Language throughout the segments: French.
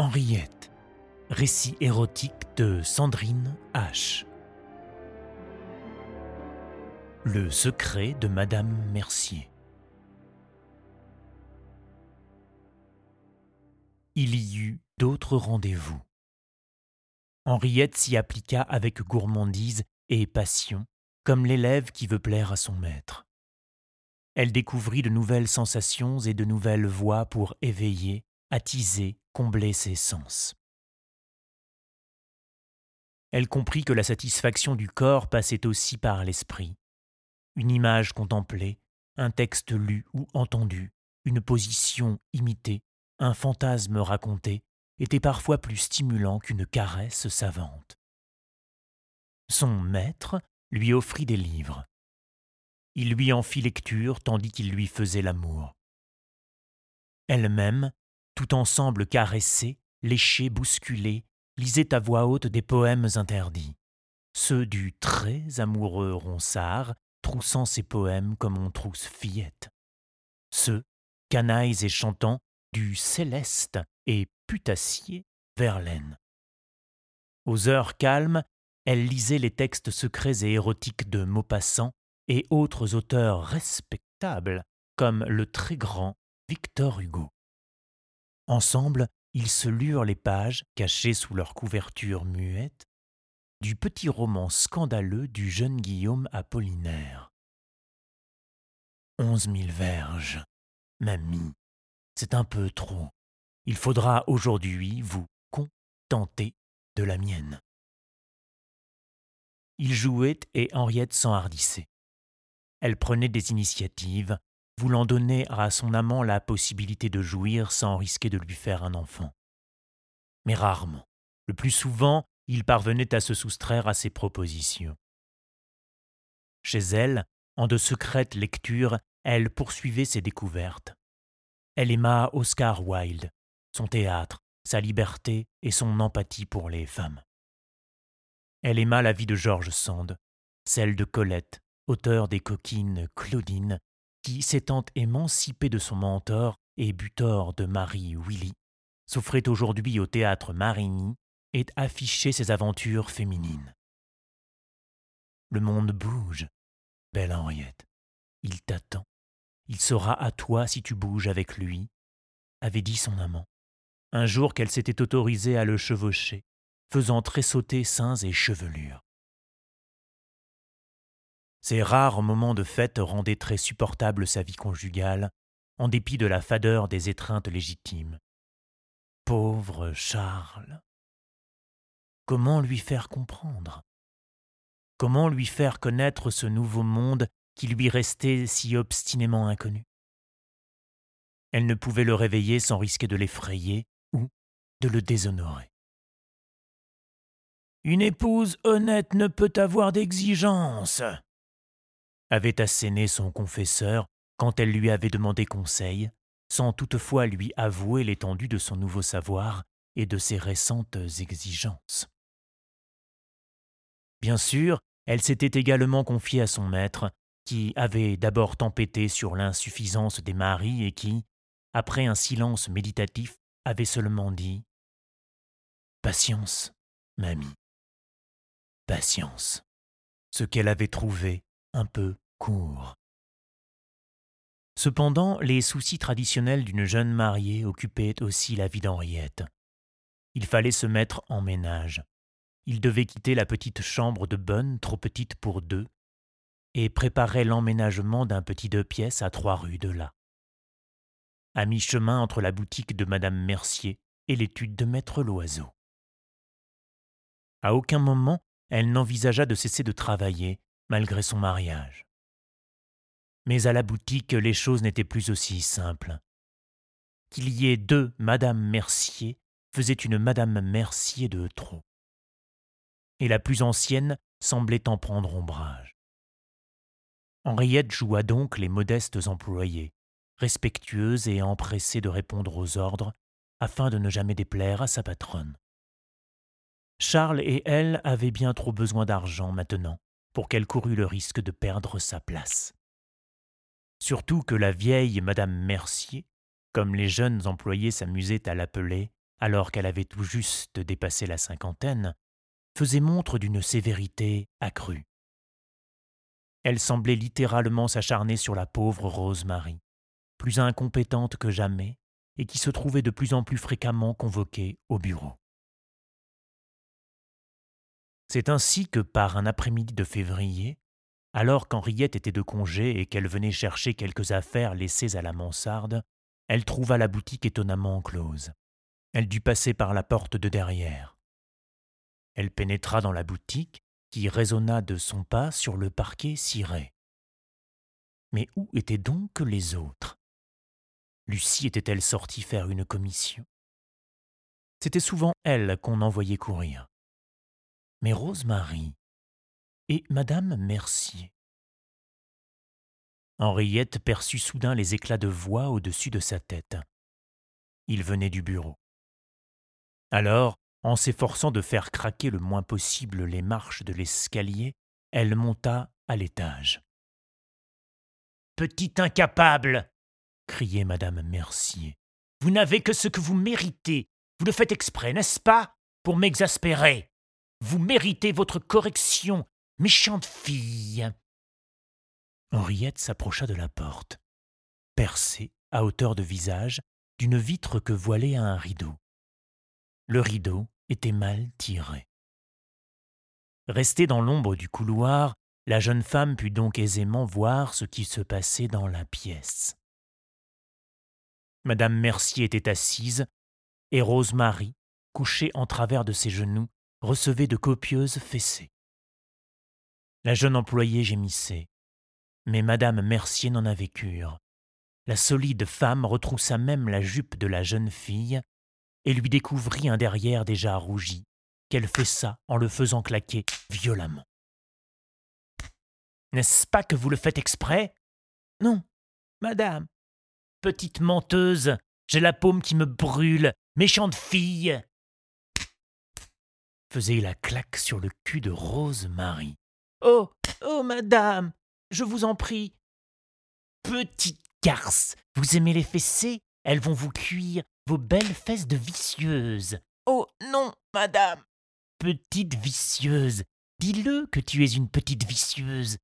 Henriette, récit érotique de Sandrine H. Le secret de Madame Mercier. Il y eut d'autres rendez-vous. Henriette s'y appliqua avec gourmandise et passion, comme l'élève qui veut plaire à son maître. Elle découvrit de nouvelles sensations et de nouvelles voies pour éveiller, attiser, combler ses sens. Elle comprit que la satisfaction du corps passait aussi par l'esprit. Une image contemplée, un texte lu ou entendu, une position imitée, un fantasme raconté, était parfois plus stimulant qu'une caresse savante. Son maître lui offrit des livres. Il lui en fit lecture tandis qu'il lui faisait l'amour. Elle-même, tout ensemble caressés, léchés, bousculés, lisaient à voix haute des poèmes interdits, ceux du très amoureux Ronsard, troussant ses poèmes comme on trousse fillette, ceux, canailles et chantants, du céleste et putassier Verlaine. Aux heures calmes, elle lisait les textes secrets et érotiques de Maupassant et autres auteurs respectables comme le très grand Victor Hugo. Ensemble, ils se lurent les pages, cachées sous leur couverture muette, du petit roman scandaleux du jeune Guillaume Apollinaire. Onze mille verges, mamie, c'est un peu trop. Il faudra aujourd'hui vous contenter de la mienne. Il jouait et Henriette s'enhardissait. Elle prenait des initiatives, voulant donner à son amant la possibilité de jouir sans risquer de lui faire un enfant. Mais rarement, le plus souvent, il parvenait à se soustraire à ses propositions. Chez elle, en de secrètes lectures, elle poursuivait ses découvertes. Elle aima Oscar Wilde, son théâtre, sa liberté et son empathie pour les femmes. Elle aima la vie de George Sand, celle de Colette, auteur des coquines Claudine qui, s'étant émancipé de son mentor et butor de Marie Willy, souffrait aujourd'hui au théâtre Marigny et affichait ses aventures féminines. Le monde bouge, belle Henriette. Il t'attend. Il sera à toi si tu bouges avec lui, avait dit son amant, un jour qu'elle s'était autorisée à le chevaucher, faisant tressauter seins et chevelures. Ces rares moments de fête rendaient très supportable sa vie conjugale, en dépit de la fadeur des étreintes légitimes. Pauvre Charles. Comment lui faire comprendre? Comment lui faire connaître ce nouveau monde qui lui restait si obstinément inconnu? Elle ne pouvait le réveiller sans risquer de l'effrayer ou de le déshonorer. Une épouse honnête ne peut avoir d'exigence, avait asséné son confesseur quand elle lui avait demandé conseil, sans toutefois lui avouer l'étendue de son nouveau savoir et de ses récentes exigences. Bien sûr, elle s'était également confiée à son maître, qui avait d'abord tempêté sur l'insuffisance des maris et qui, après un silence méditatif, avait seulement dit Patience, mamie. Patience. Ce qu'elle avait trouvé un peu Cependant, les soucis traditionnels d'une jeune mariée occupaient aussi la vie d'Henriette. Il fallait se mettre en ménage. Il devait quitter la petite chambre de bonne, trop petite pour deux, et préparer l'emménagement d'un petit deux pièces à trois rues de là. À mi-chemin entre la boutique de Madame Mercier et l'étude de Maître Loiseau. À aucun moment elle n'envisagea de cesser de travailler, malgré son mariage. Mais à la boutique, les choses n'étaient plus aussi simples. Qu'il y ait deux Madame Mercier faisait une Madame Mercier de trop. Et la plus ancienne semblait en prendre ombrage. Henriette joua donc les modestes employés, respectueuse et empressée de répondre aux ordres, afin de ne jamais déplaire à sa patronne. Charles et elle avaient bien trop besoin d'argent maintenant pour qu'elle courût le risque de perdre sa place surtout que la vieille Madame Mercier, comme les jeunes employés s'amusaient à l'appeler, alors qu'elle avait tout juste dépassé la cinquantaine, faisait montre d'une sévérité accrue. Elle semblait littéralement s'acharner sur la pauvre Rosemary, plus incompétente que jamais, et qui se trouvait de plus en plus fréquemment convoquée au bureau. C'est ainsi que, par un après-midi de février, alors qu'Henriette était de congé et qu'elle venait chercher quelques affaires laissées à la mansarde, elle trouva la boutique étonnamment close. Elle dut passer par la porte de derrière. Elle pénétra dans la boutique, qui résonna de son pas sur le parquet ciré. Mais où étaient donc les autres? Lucie était-elle sortie faire une commission? C'était souvent elle qu'on envoyait courir. Mais Rosemary et Madame Mercier. Henriette perçut soudain les éclats de voix au-dessus de sa tête. Il venait du bureau. Alors, en s'efforçant de faire craquer le moins possible les marches de l'escalier, elle monta à l'étage. Petit incapable criait madame Mercier. Vous n'avez que ce que vous méritez. Vous le faites exprès, n'est-ce pas? Pour m'exaspérer. Vous méritez votre correction Méchante fille. Henriette s'approcha de la porte, percée, à hauteur de visage, d'une vitre que voilait un rideau. Le rideau était mal tiré. Restée dans l'ombre du couloir, la jeune femme put donc aisément voir ce qui se passait dans la pièce. Madame Mercier était assise, et Rosemary, couchée en travers de ses genoux, recevait de copieuses fessées. La jeune employée gémissait. Mais Madame Mercier n'en avait cure. La solide femme retroussa même la jupe de la jeune fille et lui découvrit un derrière déjà rougi, qu'elle fessa en le faisant claquer violemment. N'est-ce pas que vous le faites exprès? Non, madame. Petite menteuse, j'ai la paume qui me brûle, méchante fille faisait la claque sur le cul de Rose Marie. Oh, oh, madame, je vous en prie. Petite garce, vous aimez les fessées? Elles vont vous cuire vos belles fesses de vicieuse. Oh non, madame. Petite vicieuse, dis-le que tu es une petite vicieuse.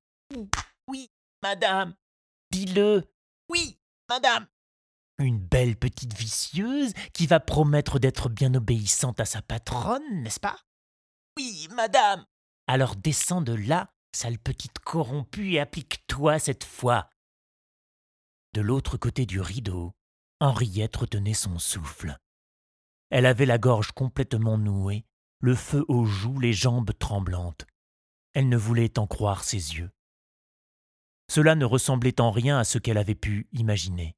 Oui, madame. Dis-le. Oui, madame. Une belle petite vicieuse qui va promettre d'être bien obéissante à sa patronne, n'est-ce pas? Oui, madame. Alors descends de là, sale petite corrompue, et applique-toi cette fois. De l'autre côté du rideau, Henriette retenait son souffle. Elle avait la gorge complètement nouée, le feu aux joues, les jambes tremblantes. Elle ne voulait en croire ses yeux. Cela ne ressemblait en rien à ce qu'elle avait pu imaginer.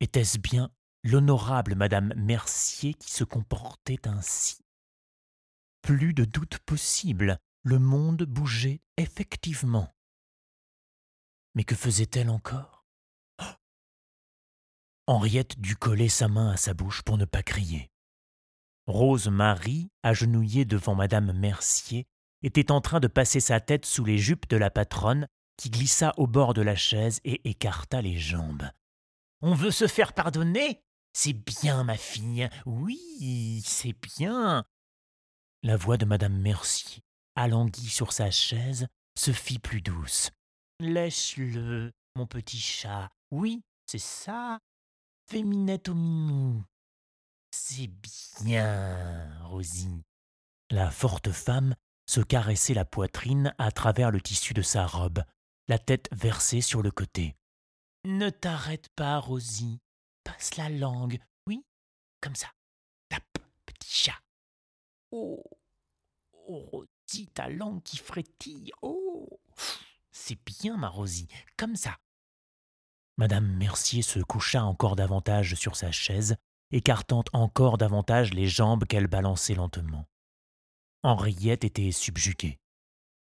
Était-ce bien l'honorable Madame Mercier qui se comportait ainsi? Plus de doute possible, le monde bougeait effectivement. Mais que faisait-elle encore? Henriette dut coller sa main à sa bouche pour ne pas crier. Rose Marie, agenouillée devant madame Mercier, était en train de passer sa tête sous les jupes de la patronne, qui glissa au bord de la chaise et écarta les jambes. On veut se faire pardonner? C'est bien, ma fille. Oui, c'est bien. La voix de madame Mercier, alanguie sur sa chaise, se fit plus douce. Laisse-le, mon petit chat. Oui, c'est ça. Fais minette au minou. C'est bien, Rosie. La forte femme se caressait la poitrine à travers le tissu de sa robe, la tête versée sur le côté. Ne t'arrête pas, Rosie. Passe la langue. Oui, comme ça. Tape, petit chat. Oh, oh, Rosie, ta qui frétille. Oh, c'est bien, ma Rosie, comme ça. Madame Mercier se coucha encore davantage sur sa chaise, écartant encore davantage les jambes qu'elle balançait lentement. Henriette était subjuguée.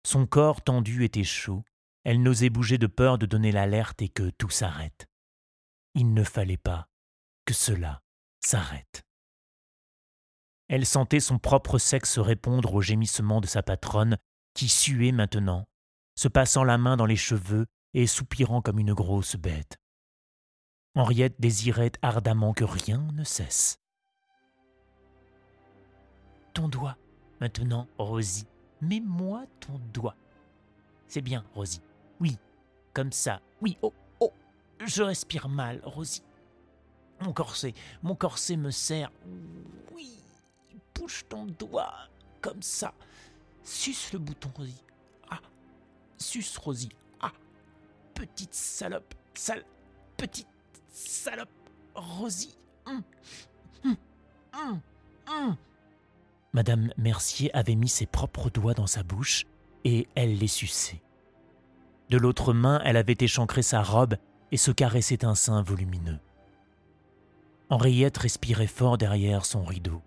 Son corps tendu était chaud, elle n'osait bouger de peur de donner l'alerte et que tout s'arrête. Il ne fallait pas que cela s'arrête. Elle sentait son propre sexe répondre aux gémissements de sa patronne, qui suait maintenant, se passant la main dans les cheveux et soupirant comme une grosse bête. Henriette désirait ardemment que rien ne cesse. ton doigt. Maintenant, Rosie, mets-moi ton doigt. C'est bien, Rosie. Oui, comme ça. Oui, oh, oh, je respire mal, Rosie. Mon corset, mon corset me serre. Bouge ton doigt, comme ça. Suce le bouton, Rosie. Ah, suce, Rosie. Ah, petite salope, sale, petite salope, Rosie. Hum, hum, hum, Madame Mercier avait mis ses propres doigts dans sa bouche et elle les suçait. De l'autre main, elle avait échancré sa robe et se caressait un sein volumineux. Henriette respirait fort derrière son rideau.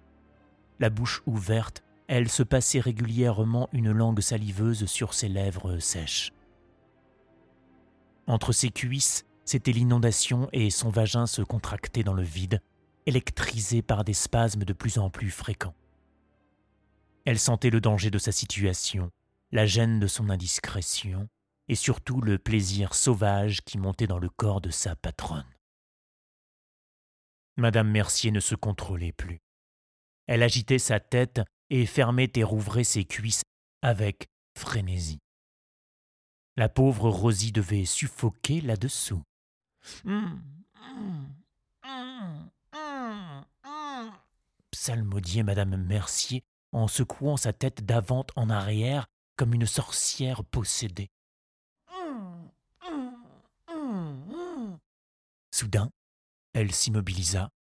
La bouche ouverte, elle se passait régulièrement une langue saliveuse sur ses lèvres sèches. Entre ses cuisses, c'était l'inondation et son vagin se contractait dans le vide, électrisé par des spasmes de plus en plus fréquents. Elle sentait le danger de sa situation, la gêne de son indiscrétion, et surtout le plaisir sauvage qui montait dans le corps de sa patronne. Madame Mercier ne se contrôlait plus. Elle agitait sa tête et fermait et rouvrait ses cuisses avec frénésie. La pauvre Rosie devait suffoquer là-dessous. psalmodiait Madame Mercier en secouant sa tête d'avant en arrière comme une sorcière possédée. Soudain, elle s'immobilisa,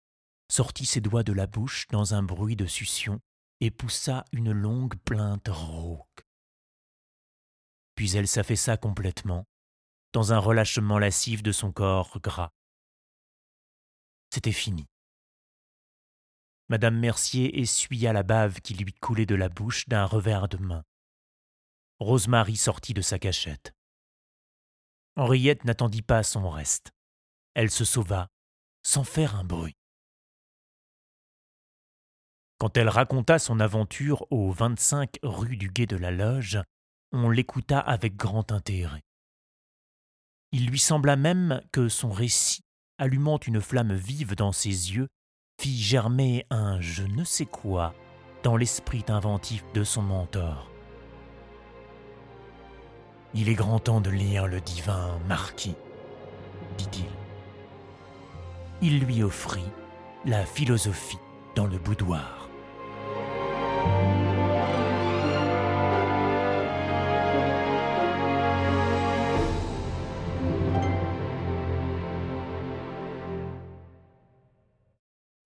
sortit ses doigts de la bouche dans un bruit de succion et poussa une longue plainte rauque. Puis elle s'affaissa complètement, dans un relâchement lascif de son corps gras. C'était fini. Madame Mercier essuya la bave qui lui coulait de la bouche d'un revers de main. Rosemary sortit de sa cachette. Henriette n'attendit pas son reste elle se sauva sans faire un bruit. Quand elle raconta son aventure aux 25 rue du Guet de la Loge, on l'écouta avec grand intérêt. Il lui sembla même que son récit, allumant une flamme vive dans ses yeux, fit germer un je ne sais quoi dans l'esprit inventif de son mentor. Il est grand temps de lire le divin marquis, dit-il il lui offrit la philosophie dans le boudoir.